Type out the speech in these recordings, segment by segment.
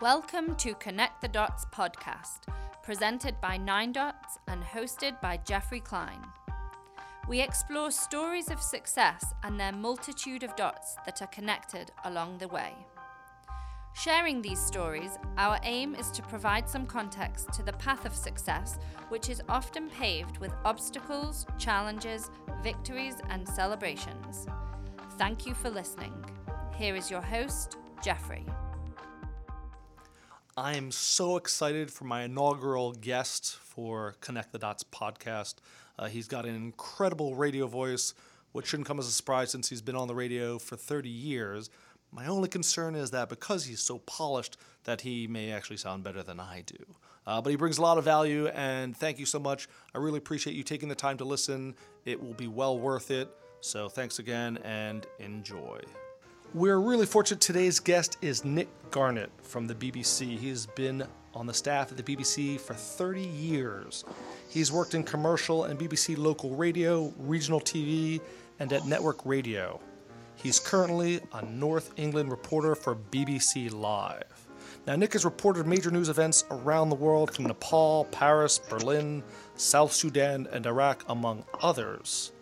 Welcome to Connect the Dots podcast, presented by Nine Dots and hosted by Geoffrey Klein. We explore stories of success and their multitude of dots that are connected along the way. Sharing these stories, our aim is to provide some context to the path of success, which is often paved with obstacles, challenges, victories, and celebrations. Thank you for listening. Here is your host, Geoffrey. I am so excited for my inaugural guest for Connect the Dots podcast. Uh, he's got an incredible radio voice, which shouldn't come as a surprise since he's been on the radio for 30 years. My only concern is that because he's so polished, that he may actually sound better than I do. Uh, but he brings a lot of value, and thank you so much. I really appreciate you taking the time to listen. It will be well worth it. So thanks again, and enjoy. We're really fortunate. Today's guest is Nick Garnett from the BBC. He's been on the staff at the BBC for 30 years. He's worked in commercial and BBC local radio, regional TV, and at network radio. He's currently a North England reporter for BBC Live. Now, Nick has reported major news events around the world from Nepal, Paris, Berlin, South Sudan, and Iraq, among others.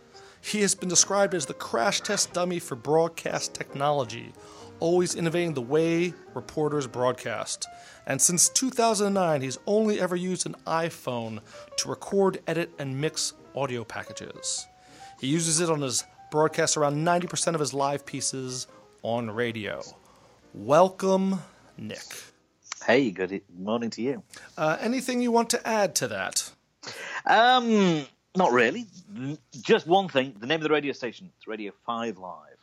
He has been described as the crash test dummy for broadcast technology, always innovating the way reporters broadcast. And since 2009, he's only ever used an iPhone to record, edit, and mix audio packages. He uses it on his broadcasts around 90% of his live pieces on radio. Welcome, Nick. Hey, good morning to you. Uh, anything you want to add to that? Um, not really. Just one thing. The name of the radio station. It's Radio 5 Live.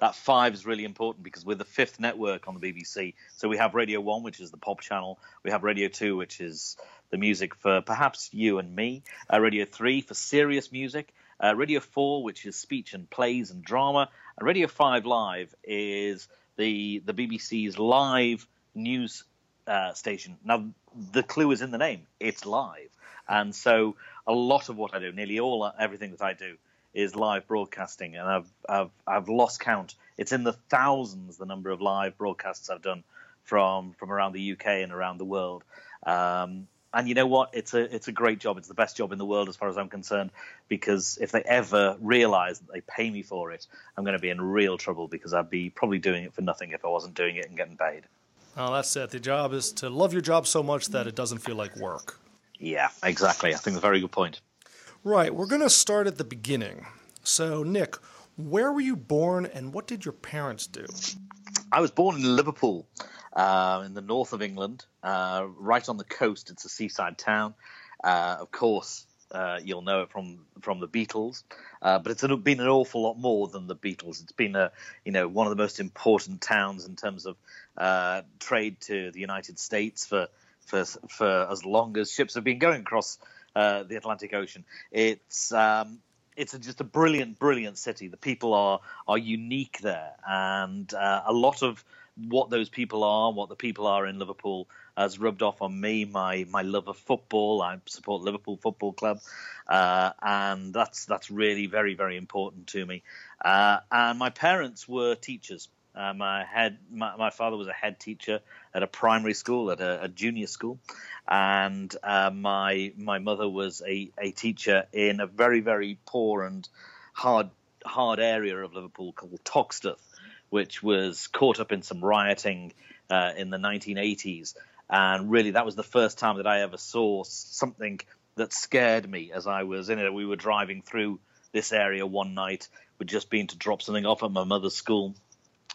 That 5 is really important because we're the fifth network on the BBC. So we have Radio 1, which is the pop channel. We have Radio 2, which is the music for perhaps you and me. Uh, Radio 3 for serious music uh, Radio 4, which is speech and plays and drama, and Radio 5 Live is the the BBC's live news uh, station. Now, the clue is in the name; it's live, and so a lot of what I do, nearly all everything that I do, is live broadcasting, and I've I've I've lost count. It's in the thousands the number of live broadcasts I've done from from around the UK and around the world. Um, and you know what? It's a it's a great job. It's the best job in the world as far as I'm concerned. Because if they ever realise that they pay me for it, I'm going to be in real trouble because I'd be probably doing it for nothing if I wasn't doing it and getting paid. Well, that's it. The job is to love your job so much that it doesn't feel like work. Yeah, exactly. I think a very good point. Right. We're going to start at the beginning. So, Nick, where were you born and what did your parents do? I was born in Liverpool uh, in the north of England, uh, right on the coast. It's a seaside town. Uh, of course, uh, you'll know it from from the Beatles, uh, but it's been an awful lot more than the Beatles. It's been a you know one of the most important towns in terms of uh, trade to the United States for for for as long as ships have been going across the Atlantic Ocean. It's um, it's a, just a brilliant, brilliant city. The people are are unique there, and uh, a lot of what those people are, what the people are in Liverpool, has rubbed off on me. My my love of football. I support Liverpool Football Club, uh, and that's that's really very very important to me. Uh, and my parents were teachers. Uh, my head, my, my, father was a head teacher at a primary school, at a, a junior school, and uh, my my mother was a, a teacher in a very very poor and hard hard area of Liverpool called Toxteth which was caught up in some rioting uh, in the 1980s. And really, that was the first time that I ever saw something that scared me as I was in it. We were driving through this area one night. We'd just been to drop something off at my mother's school.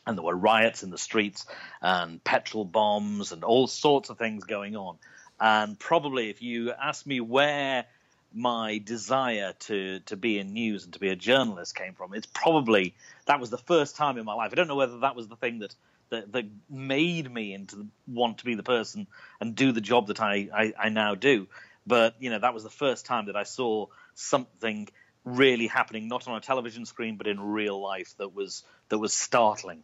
And there were riots in the streets and petrol bombs and all sorts of things going on. And probably, if you ask me where my desire to to be in news and to be a journalist came from. It's probably that was the first time in my life. I don't know whether that was the thing that that, that made me into want to be the person and do the job that I, I, I now do. But you know that was the first time that I saw something really happening, not on a television screen, but in real life that was that was startling.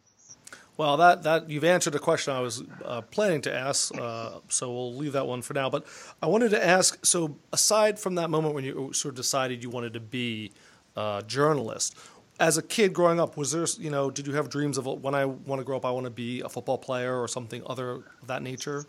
Well, that, that you've answered a question I was uh, planning to ask, uh, so we'll leave that one for now. But I wanted to ask so, aside from that moment when you sort of decided you wanted to be a journalist, as a kid growing up, was there, you know, did you have dreams of when I want to grow up, I want to be a football player or something other of that nature?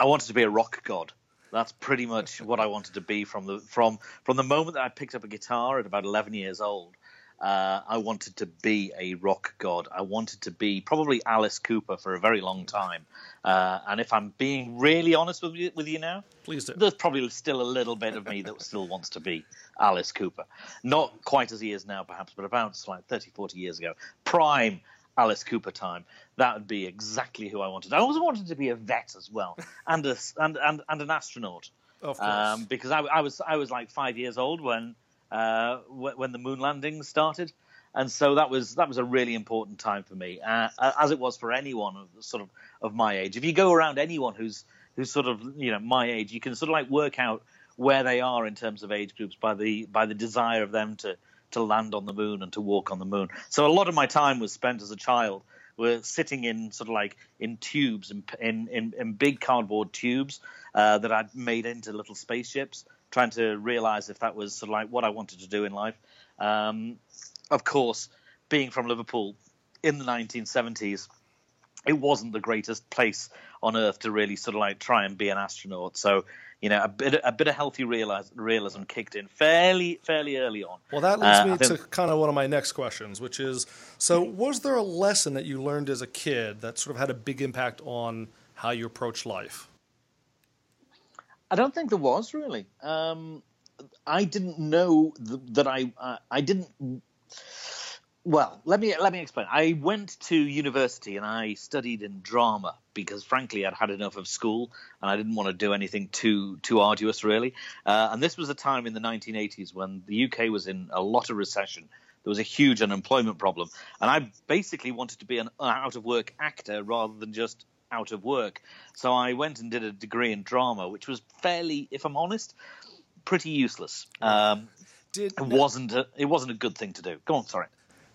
I wanted to be a rock god. That's pretty much what I wanted to be from the from from the moment that I picked up a guitar at about 11 years old. Uh, I wanted to be a rock god. I wanted to be probably Alice Cooper for a very long time. Uh, and if I'm being really honest with you, with you now, please do. There's probably still a little bit of me that still wants to be Alice Cooper. Not quite as he is now, perhaps, but about like 30, 40 years ago. Prime Alice Cooper time. That would be exactly who I wanted. I also wanted to be a vet as well, and a, and, and and an astronaut. Of course. Um, because I, I was I was like five years old when uh, when the moon landing started, and so that was that was a really important time for me, uh, as it was for anyone of sort of of my age. If you go around anyone who's who's sort of you know my age, you can sort of like work out where they are in terms of age groups by the by the desire of them to to land on the moon and to walk on the moon. So a lot of my time was spent as a child were sitting in sort of like in tubes in in, in, in big cardboard tubes uh, that I'd made into little spaceships trying to realize if that was sort of like what I wanted to do in life. Um, of course, being from Liverpool in the 1970s, it wasn't the greatest place on earth to really sort of like try and be an astronaut. So, you know, a bit a bit of healthy realism kicked in fairly fairly early on. Well, that leads uh, me think, to kind of one of my next questions, which is: so was there a lesson that you learned as a kid that sort of had a big impact on how you approach life? I don't think there was really. Um, I didn't know th- that I uh, I didn't. Well, let me let me explain. I went to university and I studied in drama because, frankly, I'd had enough of school and I didn't want to do anything too too arduous, really. Uh, and this was a time in the 1980s when the UK was in a lot of recession. There was a huge unemployment problem, and I basically wanted to be an out of work actor rather than just out of work. So I went and did a degree in drama, which was fairly, if I'm honest, pretty useless. Um, did, it wasn't a, it wasn't a good thing to do. Go on, sorry.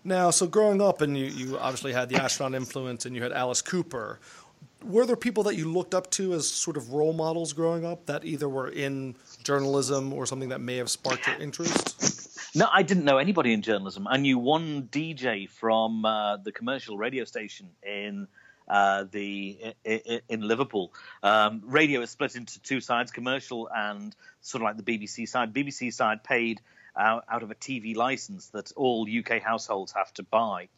Now, so growing up, and you, you obviously had the astronaut influence, and you had Alice Cooper. Were there people that you looked up to as sort of role models growing up that either were in journalism or something that may have sparked your interest? No, I didn't know anybody in journalism. I knew one DJ from uh, the commercial radio station in uh, the in, in Liverpool. Um, radio is split into two sides: commercial and sort of like the BBC side. BBC side paid out, out of a TV license that all UK households have to buy.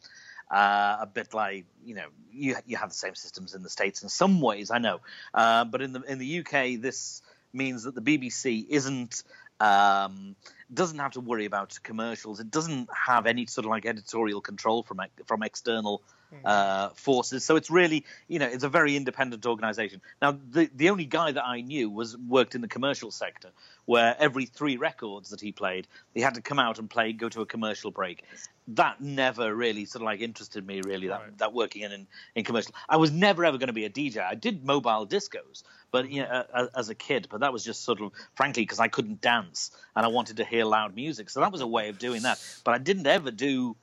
Uh, a bit like you know you you have the same systems in the states in some ways I know, uh, but in the in the UK this means that the BBC isn't um, doesn't have to worry about commercials. It doesn't have any sort of like editorial control from from external. Uh, forces. So it's really, you know, it's a very independent organization. Now, the the only guy that I knew was worked in the commercial sector, where every three records that he played, he had to come out and play, go to a commercial break. That never really sort of like interested me, really, that, right. that working in, in, in commercial. I was never ever going to be a DJ. I did mobile discos, but you know, as a kid, but that was just sort of, frankly, because I couldn't dance and I wanted to hear loud music. So that was a way of doing that. But I didn't ever do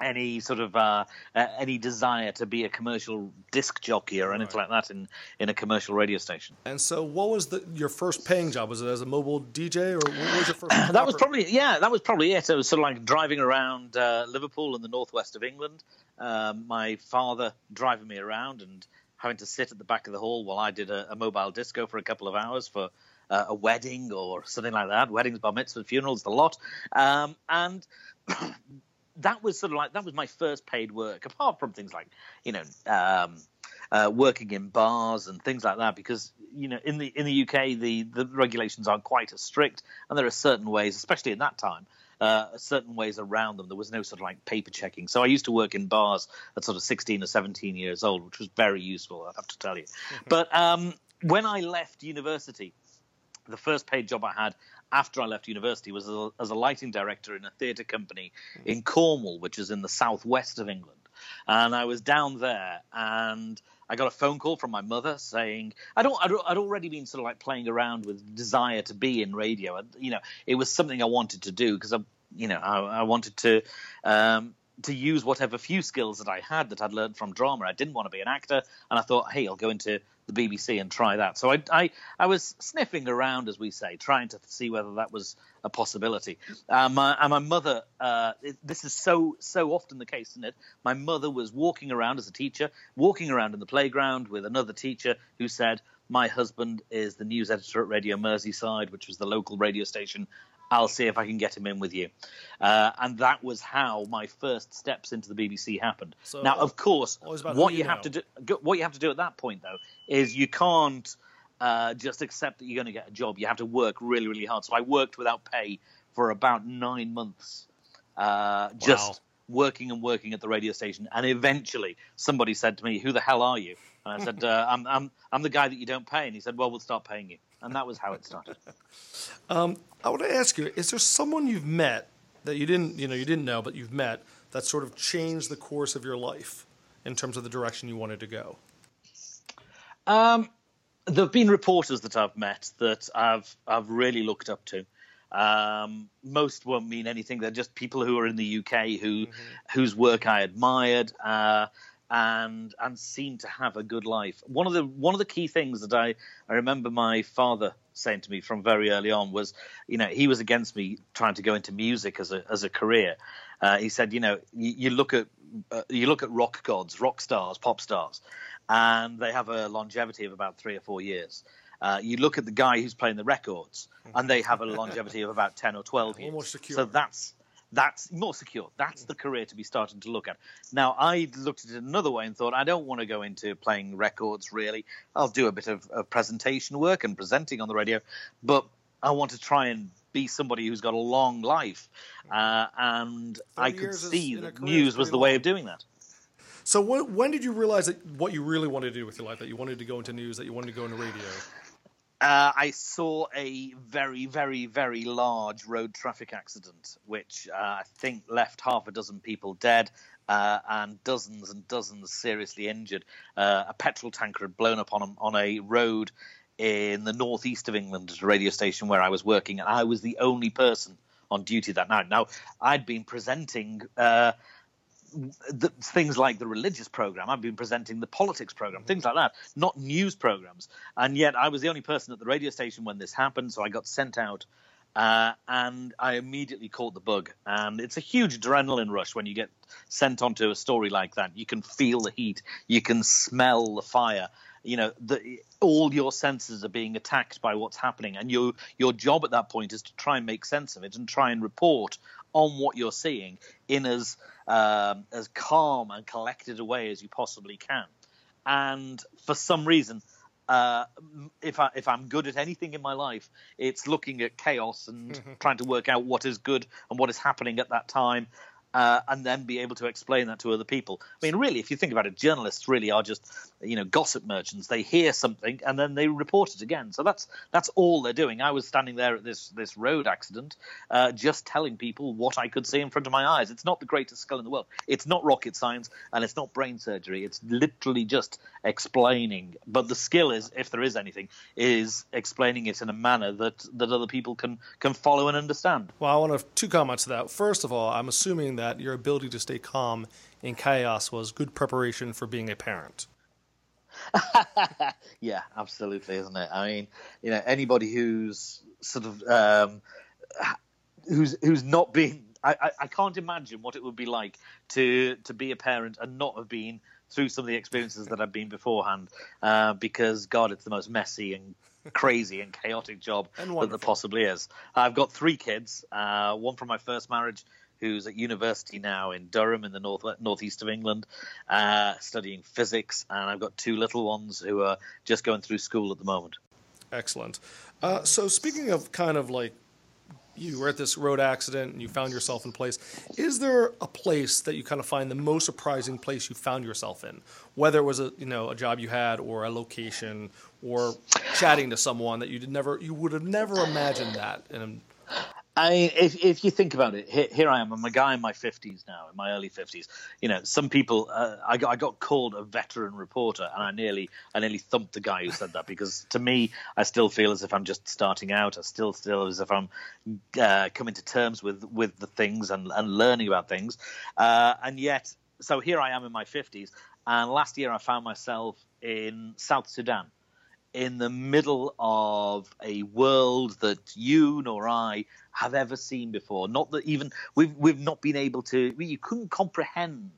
any sort of uh, uh, any desire to be a commercial disc jockey or anything right. like that in, in a commercial radio station. And so, what was the, your first paying job? Was it as a mobile DJ, or what was your first? that proper... was probably yeah, that was probably it. It was sort of like driving around uh, Liverpool and the northwest of England. Um, my father driving me around and having to sit at the back of the hall while I did a, a mobile disco for a couple of hours for uh, a wedding or something like that. Weddings, bar mitzvahs, funerals, the lot. Um, and that was sort of like that was my first paid work, apart from things like you know um, uh, working in bars and things like that. Because you know in the in the UK the the regulations aren't quite as strict, and there are certain ways, especially in that time. Uh, certain ways around them. There was no sort of like paper checking. So I used to work in bars at sort of 16 or 17 years old, which was very useful, I have to tell you. Mm-hmm. But um, when I left university, the first paid job I had after I left university was as a, as a lighting director in a theatre company in Cornwall, which is in the southwest of England. And I was down there and I got a phone call from my mother saying I don't, I'd, I'd already been sort of like playing around with desire to be in radio. And, you know, it was something I wanted to do because I, you know, I, I wanted to um, to use whatever few skills that I had that I'd learned from drama. I didn't want to be an actor, and I thought, hey, I'll go into the BBC and try that. So I, I, I was sniffing around, as we say, trying to see whether that was a possibility. Um, my, and my mother, uh, it, this is so so often the case, isn't it? My mother was walking around as a teacher, walking around in the playground with another teacher who said, my husband is the news editor at Radio Merseyside, which was the local radio station I'll see if I can get him in with you. Uh, and that was how my first steps into the BBC happened. So, now, of course, what you, have to do, what you have to do at that point though, is you can't uh, just accept that you're going to get a job. You have to work really, really hard. So I worked without pay for about nine months, uh, just wow. working and working at the radio station. And eventually, somebody said to me, "Who the hell are you?" And I said, uh, I'm, "I'm I'm the guy that you don't pay." And he said, "Well, we'll start paying you." And that was how it started. um, I want to ask you: Is there someone you've met that you didn't, you know, you didn't know, but you've met that sort of changed the course of your life in terms of the direction you wanted to go? Um, there have been reporters that I've met that I've I've really looked up to. Um, most won't mean anything. They're just people who are in the UK who mm-hmm. whose work I admired. Uh, and and seem to have a good life. One of the one of the key things that I, I remember my father saying to me from very early on was, you know, he was against me trying to go into music as a as a career. Uh, he said, you know, you, you look at uh, you look at rock gods, rock stars, pop stars, and they have a longevity of about three or four years. Uh, you look at the guy who's playing the records, and they have a longevity of about ten or twelve years. Almost secure. So that's that's more secure. That's the career to be starting to look at. Now, I looked at it another way and thought, I don't want to go into playing records really. I'll do a bit of, of presentation work and presenting on the radio, but I want to try and be somebody who's got a long life. Uh, and I could see that news was the long. way of doing that. So, when, when did you realize that what you really wanted to do with your life, that you wanted to go into news, that you wanted to go into radio? Uh, I saw a very, very, very large road traffic accident, which uh, I think left half a dozen people dead uh, and dozens and dozens seriously injured. Uh, a petrol tanker had blown up on a, on a road in the northeast of England at a radio station where I was working, and I was the only person on duty that night. Now, I'd been presenting uh, the, things like the religious program. I've been presenting the politics program, things like that, not news programs. And yet, I was the only person at the radio station when this happened, so I got sent out. Uh, and I immediately caught the bug. And it's a huge adrenaline rush when you get sent onto a story like that. You can feel the heat, you can smell the fire. You know, the, all your senses are being attacked by what's happening, and your your job at that point is to try and make sense of it and try and report on what you're seeing in as um, as calm and collected a way as you possibly can. And for some reason, uh, if I if I'm good at anything in my life, it's looking at chaos and trying to work out what is good and what is happening at that time, uh, and then be able to explain that to other people. I mean, really, if you think about it, journalists really are just you know gossip merchants. They hear something and then they report it again. So that's that's all they're doing. I was standing there at this this road accident, uh, just telling people what I could see in front of my eyes. It's not the greatest skill in the world. It's not rocket science and it's not brain surgery. It's literally just explaining. But the skill is, if there is anything, is explaining it in a manner that that other people can can follow and understand. Well, I want to have two comments to that. First of all, I'm assuming that your ability to stay calm in chaos was good preparation for being a parent. yeah, absolutely, isn't it? I mean, you know, anybody who's sort of um, who's who's not been, I, I, I can't imagine what it would be like to to be a parent and not have been through some of the experiences that I've been beforehand, uh, because God, it's the most messy and crazy and chaotic job and that there possibly is. I've got three kids, uh, one from my first marriage, who's at university now in Durham in the north northeast of England, uh, studying physics, and I've got two little ones who are just going through school at the moment. Excellent. Uh, so speaking of kind of like you were at this road accident and you found yourself in place. Is there a place that you kind of find the most surprising place you found yourself in? Whether it was a you know a job you had or a location or chatting to someone that you did never you would have never imagined that. And I, if if you think about it, here, here, I am. I'm a guy in my fifties now, in my early fifties. You know, some people. Uh, I got I got called a veteran reporter, and I nearly I nearly thumped the guy who said that because to me, I still feel as if I'm just starting out. I still feel as if I'm uh, coming to terms with with the things and and learning about things, uh, and yet. So here I am in my 50s, and last year I found myself in South Sudan in the middle of a world that you nor I have ever seen before. Not that even we've we've not been able to. You couldn't comprehend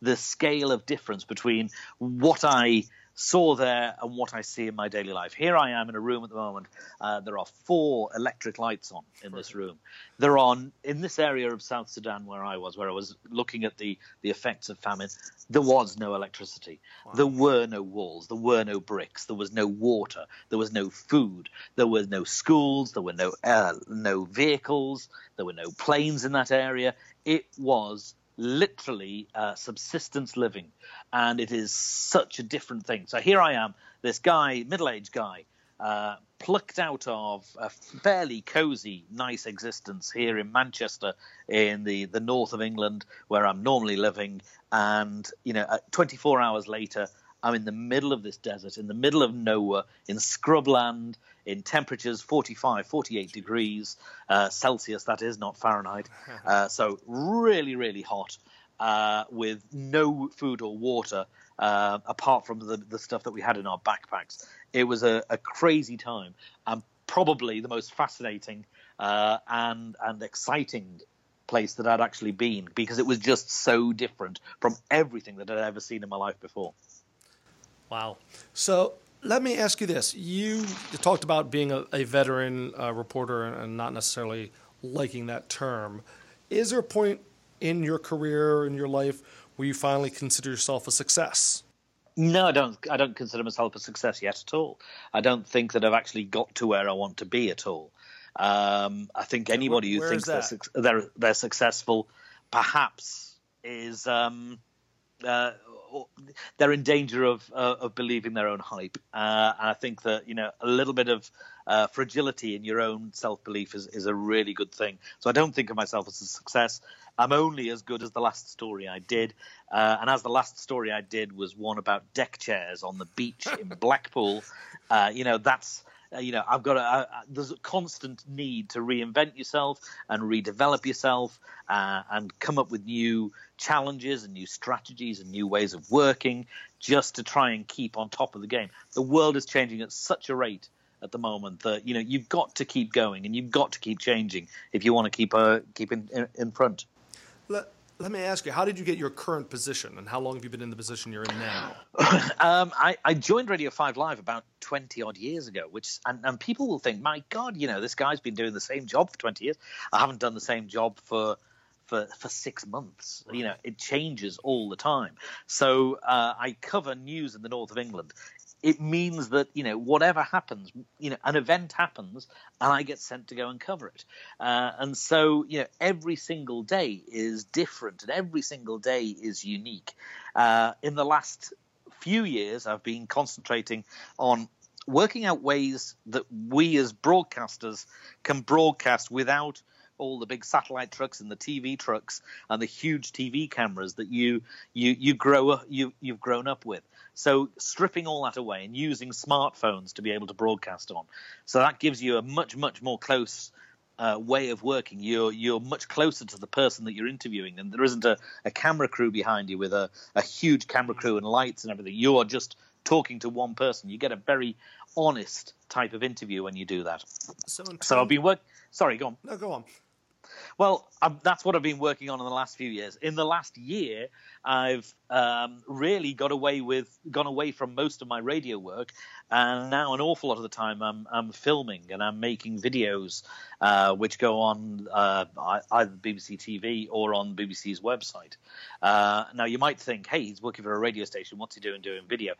the scale of difference between what I saw there and what I see in my daily life. Here I am in a room at the moment. Uh, there are four electric lights on in this room. There are in this area of South Sudan where I was, where I was looking at the the effects of famine. There was no electricity. Wow. There were no walls. There were no bricks. There was no water. There was no food. There were no schools. There were no uh, no vehicles. There were no planes in that area. It was literally uh, subsistence living, and it is such a different thing. So here I am, this guy, middle-aged guy, uh, plucked out of a fairly cozy, nice existence here in Manchester, in the the north of England, where I'm normally living, and you know, 24 hours later, I'm in the middle of this desert, in the middle of nowhere, in scrubland, in temperatures 45, 48 degrees uh, Celsius, that is, not Fahrenheit. Uh, so really, really hot uh, with no food or water uh, apart from the, the stuff that we had in our backpacks. It was a, a crazy time and probably the most fascinating uh, and, and exciting place that I'd actually been because it was just so different from everything that I'd ever seen in my life before. Wow. So let me ask you this: You talked about being a, a veteran uh, reporter and not necessarily liking that term. Is there a point in your career in your life where you finally consider yourself a success? No, I don't. I don't consider myself a success yet at all. I don't think that I've actually got to where I want to be at all. Um, I think anybody who thinks they're, they're, they're successful, perhaps, is um, uh, they're in danger of uh, of believing their own hype. Uh, and I think that you know a little bit of uh, fragility in your own self belief is, is a really good thing. So I don't think of myself as a success. I'm only as good as the last story I did, uh, and as the last story I did was one about deck chairs on the beach in Blackpool. Uh, you know that's uh, you know, I've got a, there's a constant need to reinvent yourself and redevelop yourself uh, and come up with new challenges and new strategies and new ways of working just to try and keep on top of the game. The world is changing at such a rate at the moment that you know you've got to keep going and you've got to keep changing if you want to keep uh, keep in, in, in front. Let, me ask you, how did you get your current position, and how long have you been in the position you're in now? um, I, I, joined Radio Five Live about twenty odd years ago, which and, and people will think, my God, you know, this guy's been doing the same job for twenty years. I haven't done the same job for for, for six months. You know, it changes all the time. So uh, I cover news in the north of England it means that you know whatever happens, you know, an event happens, and I get sent to go and cover it. Uh, and so you know, every single day is different, and every single day is unique. Uh, in the last few years, I've been concentrating on working out ways that we as broadcasters can broadcast without all the big satellite trucks and the TV trucks and the huge TV cameras that you you you grow up you you've grown up with. So stripping all that away and using smartphones to be able to broadcast on, so that gives you a much much more close uh, way of working. You're you're much closer to the person that you're interviewing, and there isn't a, a camera crew behind you with a, a huge camera crew and lights and everything. You are just talking to one person. You get a very honest type of interview when you do that. So, so I've been work. Sorry, go on. No, go on. Well, um, that's what I've been working on in the last few years. In the last year, I've um, really got away with gone away from most of my radio work, and now an awful lot of the time I'm, I'm filming and I'm making videos, uh, which go on uh, either BBC TV or on BBC's website. Uh, now you might think, hey, he's working for a radio station. What's he doing doing video?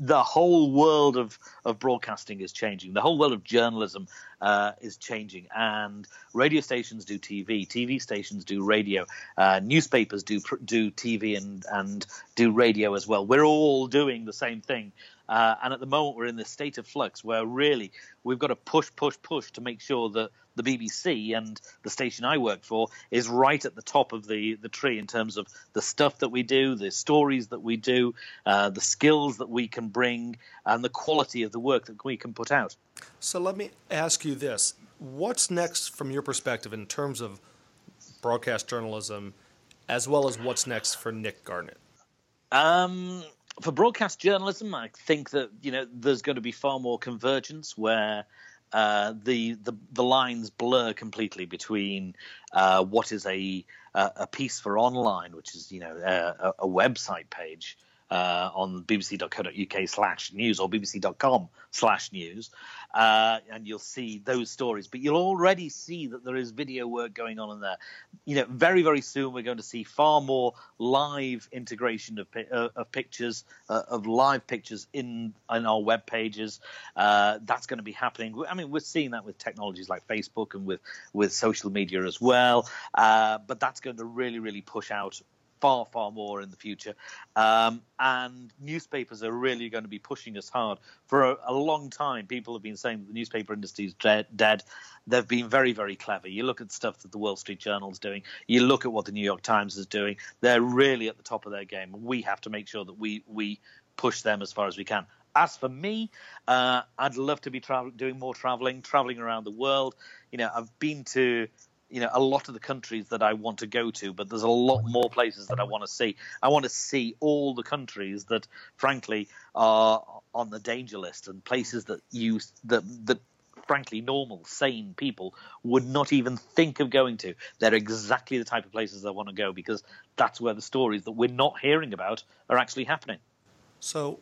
The whole world of of broadcasting is changing. The whole world of journalism uh, is changing, and radio stations do TV, TV stations do radio, uh, newspapers do do TV and and do radio as well. We're all doing the same thing. Uh, and at the moment, we're in this state of flux where really we've got to push, push, push to make sure that the BBC and the station I work for is right at the top of the, the tree in terms of the stuff that we do, the stories that we do, uh, the skills that we can bring, and the quality of the work that we can put out. So let me ask you this. What's next from your perspective in terms of broadcast journalism, as well as what's next for Nick Garnett? Um, for broadcast journalism, I think that you know there's going to be far more convergence where uh, the, the the lines blur completely between uh, what is a a piece for online, which is you know a, a website page, uh, on bbc.co.uk slash news or bbc.com slash news, uh, and you'll see those stories. But you'll already see that there is video work going on in there. You know, very very soon we're going to see far more live integration of uh, of pictures, uh, of live pictures in in our web pages. Uh, that's going to be happening. I mean, we're seeing that with technologies like Facebook and with with social media as well. Uh, but that's going to really really push out far, far more in the future. Um, and newspapers are really going to be pushing us hard. For a, a, long time, people have been saying that the newspaper industry is dead, dead. They've been very, very clever. You look at stuff that the Wall Street Journal is doing, you look at what the New York Times is doing. They're really at the top of their game. We have to make sure that we, we push them as far as we can. As for me, uh, I'd love to be travel- doing more traveling, traveling around the world. You know, I've been to you know a lot of the countries that I want to go to, but there's a lot more places that I want to see. I want to see all the countries that, frankly, are on the danger list and places that you that that frankly normal, sane people would not even think of going to. They're exactly the type of places I want to go because that's where the stories that we're not hearing about are actually happening. So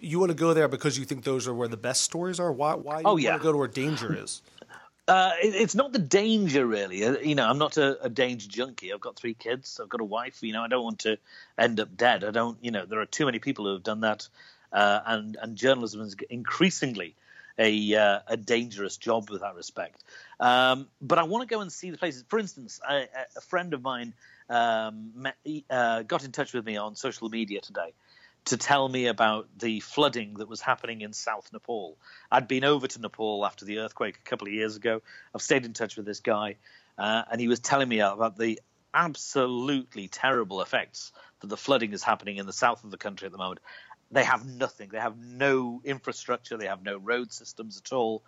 you want to go there because you think those are where the best stories are? Why? Why oh, you oh, yeah. want to go to where danger is? Uh, it, it's not the danger really. Uh, you know, I'm not a, a, danger junkie. I've got three kids. I've got a wife. You know, I don't want to end up dead. I don't. You know, there are too many people who have done that, uh, and and journalism is increasingly a uh, a dangerous job with that respect. Um, but I want to go and see the places. For instance, I, a friend of mine um, met, got in touch with me on social media today to tell me about the flooding that was happening in South Nepal. I'd been over to Nepal after the earthquake a couple of years ago. I've stayed in touch with this guy, uh, and he was telling me about the absolutely terrible effects that the flooding is happening in the south of the country at the moment. They have nothing. They have no infrastructure. They have no road systems at all.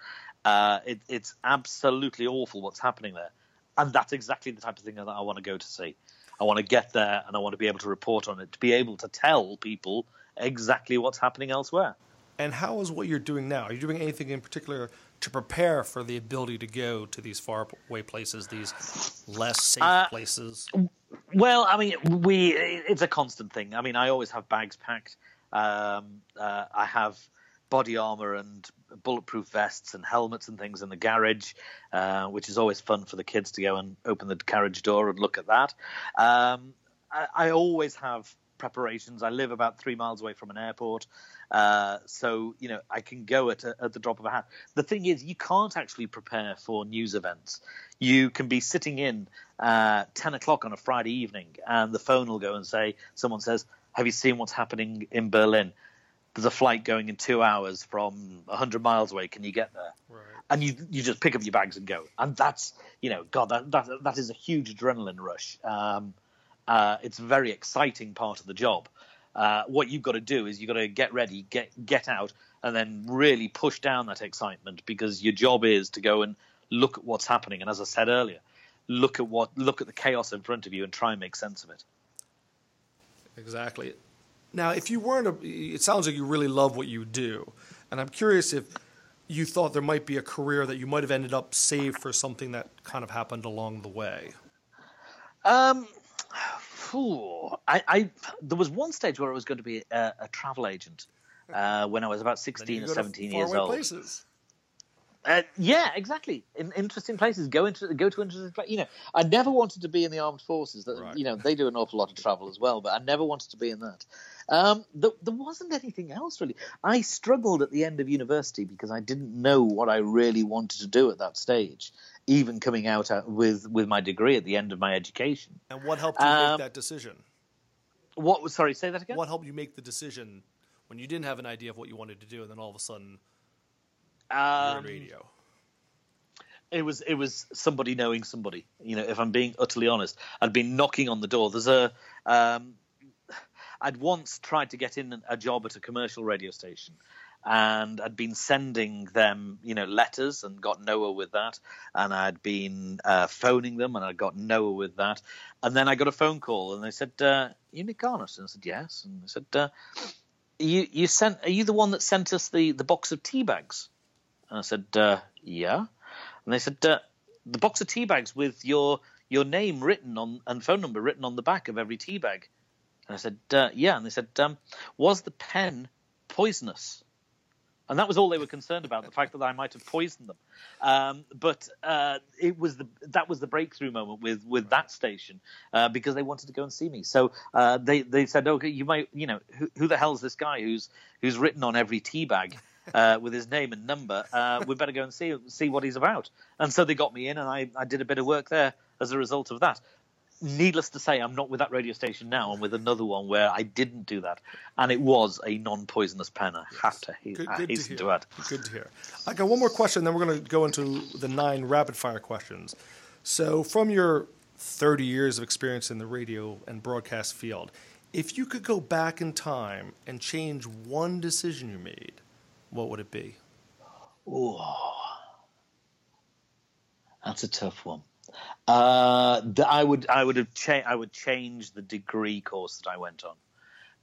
Uh, it, it's absolutely awful what's happening there, and that's exactly the type of thing that I want to go to see. I want to get there and I want to be able to report on it, to be able to tell people exactly what's happening elsewhere. And how is what you're doing now? Are you doing anything in particular to prepare for the ability to go to these far away places, these less safe uh, places? Well, I mean, we it's a constant thing. I mean, I always have bags packed. Um, uh, I have body armor and bulletproof vests and helmets and things in the garage, uh, which is always fun for the kids to go and open the carriage door and look at that. Um, I, I, always have preparations. I live about three miles away from an airport, uh, so you know I can go at, a, at the drop of a hat. The thing is, you can't actually prepare for news events. You can be sitting in uh, ten o'clock on a Friday evening, and the phone will go and say, someone says, "Have you seen what's happening in Berlin?" There's a flight going in two hours from 100 miles away. Can you get there? Right. And you you just pick up your bags and go. And that's you know, God, that that, that is a huge adrenaline rush. Um, uh, it's a very exciting part of the job. Uh, what you've got to do is you've got to get ready, get get out, and then really push down that excitement because your job is to go and look at what's happening. And as I said earlier, look at what look at the chaos in front of you and try and make sense of it. Exactly. Now, if you weren't, a, it sounds like you really love what you do, and I'm curious if you thought there might be a career that you might have ended up saved for something that kind of happened along the way. Um, I, I there was one stage where I was going to be a, a travel agent uh, when I was about sixteen or seventeen years old. Places. Uh, yeah, exactly. In interesting places, go into go to interesting places. You know, I never wanted to be in the armed forces. That right. you know they do an awful lot of travel as well, but I never wanted to be in that. Um, there, there wasn't anything else really. I struggled at the end of university because I didn't know what I really wanted to do at that stage. Even coming out with with my degree at the end of my education. And what helped you um, make that decision? What was sorry? Say that again. What helped you make the decision? when you didn't have an idea of what you wanted to do, and then all of a sudden Um, radio? it was it was somebody knowing somebody. You know, if I'm being utterly honest, I'd been knocking on the door. There's a um, I'd once tried to get in a job at a commercial radio station, and I'd been sending them, you know, letters and got nowhere with that. And I'd been uh, phoning them and I got nowhere with that. And then I got a phone call and they said, uh, "You Nick Garnett?" And I said, "Yes." And they said, uh, "You you sent? Are you the one that sent us the the box of tea bags?" And I said, uh, "Yeah." And they said, uh, "The box of tea bags with your your name written on and phone number written on the back of every tea bag." And I said, uh, "Yeah." And they said, um, "Was the pen poisonous?" And that was all they were concerned about, the fact that I might have poisoned them. Um, but uh, it was the that was the breakthrough moment with with that station uh, because they wanted to go and see me. So uh, they they said, okay, you might, you know, who, who the hell's this guy who's who's written on every tea bag uh, with his name and number? Uh, we better go and see see what he's about. And so they got me in, and I I did a bit of work there as a result of that needless to say, I'm not with that radio station now. I'm with another one where I didn't do that, and it was a non-poisonous pen. I have to, Good, I good to hasten hear. to, add. Good to hear. I got one more question, then we're going to go into the nine rapid fire questions. So, from your 30 years of experience in the radio and broadcast field, if you could go back in time and change one decision you made, what would it be? Oh, That's a tough one. Uh, I would, I would have, I would change the degree course that I went on,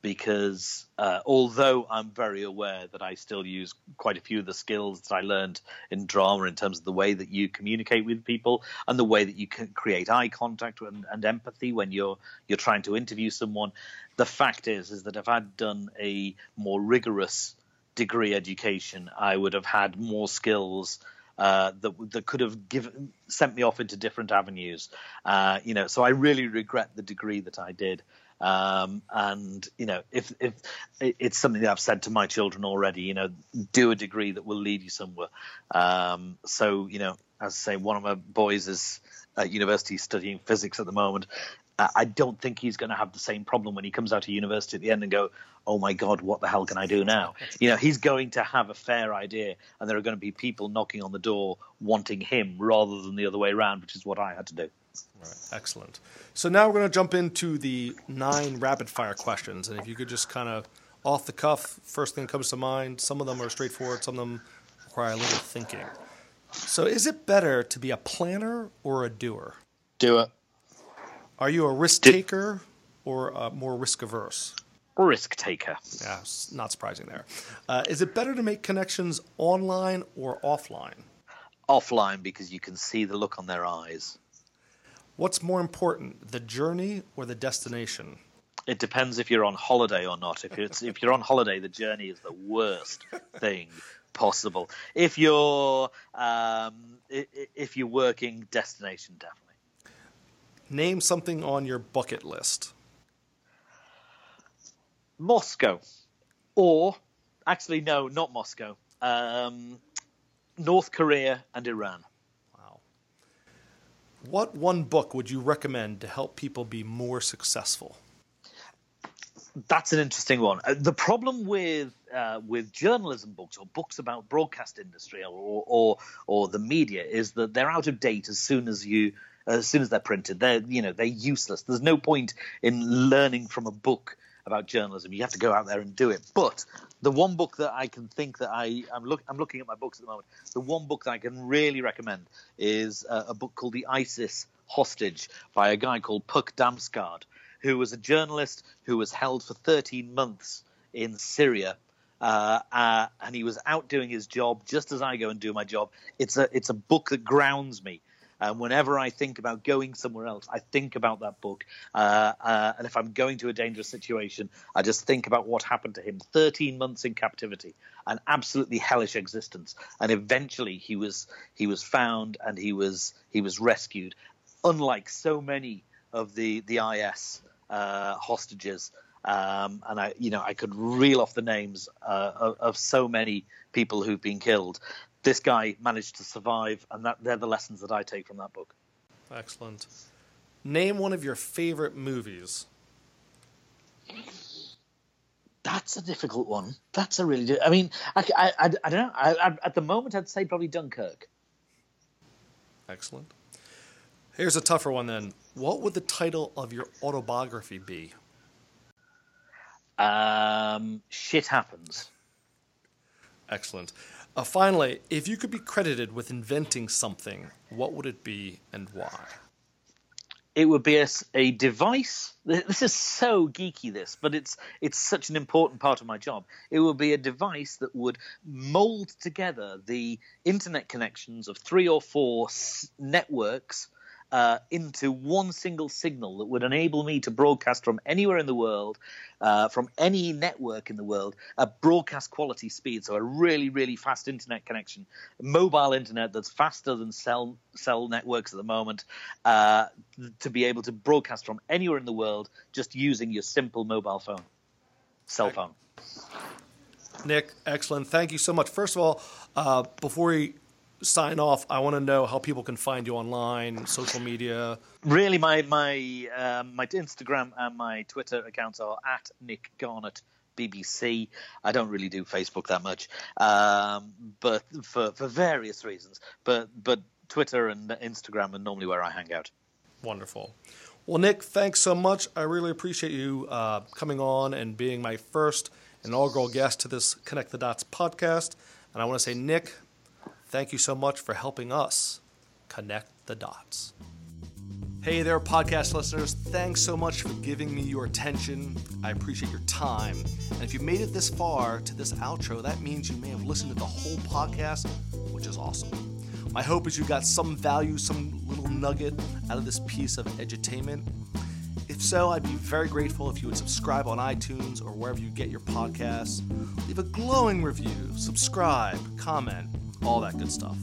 because uh, although I'm very aware that I still use quite a few of the skills that I learned in drama in terms of the way that you communicate with people and the way that you can create eye contact and, and empathy when you're you're trying to interview someone, the fact is is that if I'd done a more rigorous degree education, I would have had more skills uh, that that could have given sent me off into different avenues. Uh, you know, so I really regret the degree that I did. Um, and you know, if if it's something that I've said to my children already, you know, do a degree that will lead you somewhere. Um, so you know, as I say, one of my boys is at university studying physics at the moment. Uh, I don't think he's going to have the same problem when he comes out of university at the end and go, "Oh my God, what the hell can I do now?" You know, he's going to have a fair idea, and there are going to be people knocking on the door wanting him rather than the other way around, which is what I had to do. Right, excellent. So now we're going to jump into the nine rapid fire questions, and if you could just kind of off the cuff, first thing that comes to mind. Some of them are straightforward, some of them require a little thinking. So, is it better to be a planner or a doer? Do it. Are you a risk taker or uh, more risk averse? Risk taker. Yeah, not surprising there. Uh, is it better to make connections online or offline? Offline because you can see the look on their eyes. What's more important, the journey or the destination? It depends if you're on holiday or not. If it's if you're on holiday, the journey is the worst thing possible. If you're um, if you're working, destination definitely. Name something on your bucket list. Moscow, or actually no, not Moscow. Um, North Korea and Iran. Wow. What one book would you recommend to help people be more successful? That's an interesting one. Uh, the problem with uh, with journalism books or books about broadcast industry or, or or the media is that they're out of date as soon as you as soon as they're printed. They're you know they're useless. There's no point in learning from a book about journalism. You have to go out there and do it. But the one book that I can think that I I'm look I'm looking at my books at the moment. The one book that I can really recommend is uh, a book called The ISIS Hostage by a guy called Puk Damsgaard who was a journalist who was held for 13 months in Syria. Uh, uh, and he was out doing his job just as I go and do my job. It's a it's a book that grounds me. And whenever I think about going somewhere else, I think about that book. Uh, uh, and if I'm going to a dangerous situation, I just think about what happened to him. 13 months in captivity, an absolutely hellish existence. And eventually, he was he was found and he was he was rescued. Unlike so many of the the IS uh, hostages. Um, and I, you know, I could reel off the names uh, of, of so many people who've been killed. This guy managed to survive, and that they're the lessons that I take from that book. Excellent. Name one of your favorite movies. That's a difficult one. That's a really. I mean, I, I, I, I don't know. I, I, at the moment, I'd say probably Dunkirk. Excellent. Here's a tougher one then. What would the title of your autobiography be? Um, shit happens. Excellent. Uh, finally, if you could be credited with inventing something, what would it be and why? It would be a, a device. This is so geeky, this, but it's it's such an important part of my job. It would be a device that would mold together the internet connections of three or four s- networks uh, into one single signal that would enable me to broadcast from anywhere in the world, uh, from any network in the world, at broadcast quality speed. So a really, really fast internet connection, mobile internet that's faster than cell cell networks at the moment, uh, to be able to broadcast from anywhere in the world just using your simple mobile phone, cell phone. Nick, excellent. Thank you so much. First of all, uh, before we sign off, I want to know how people can find you online, social media. Really, my my um, my Instagram and my Twitter accounts are at Nick Garnett BBC. I don't really do Facebook that much, um, but for for various reasons. But but Twitter and Instagram are normally where I hang out. Wonderful. Well, Nick, thanks so much. I really appreciate you uh, coming on and being my first inaugural guest to this Connect the Dots podcast. And I want to say, Nick, thank you so much for helping us connect the dots. Hey there, podcast listeners. Thanks so much for giving me your attention. I appreciate your time. And if you made it this far to this outro, that means you may have listened to the whole podcast, which is awesome. My hope is you got some value, some little nugget out of this piece of edutainment. If so, I'd be very grateful if you would subscribe on iTunes or wherever you get your podcasts. Leave a glowing review, subscribe, comment, all that good stuff.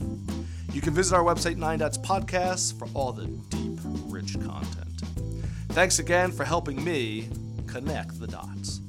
You can visit our website, Nine Dots Podcasts, for all the deep, rich content. Thanks again for helping me connect the dots.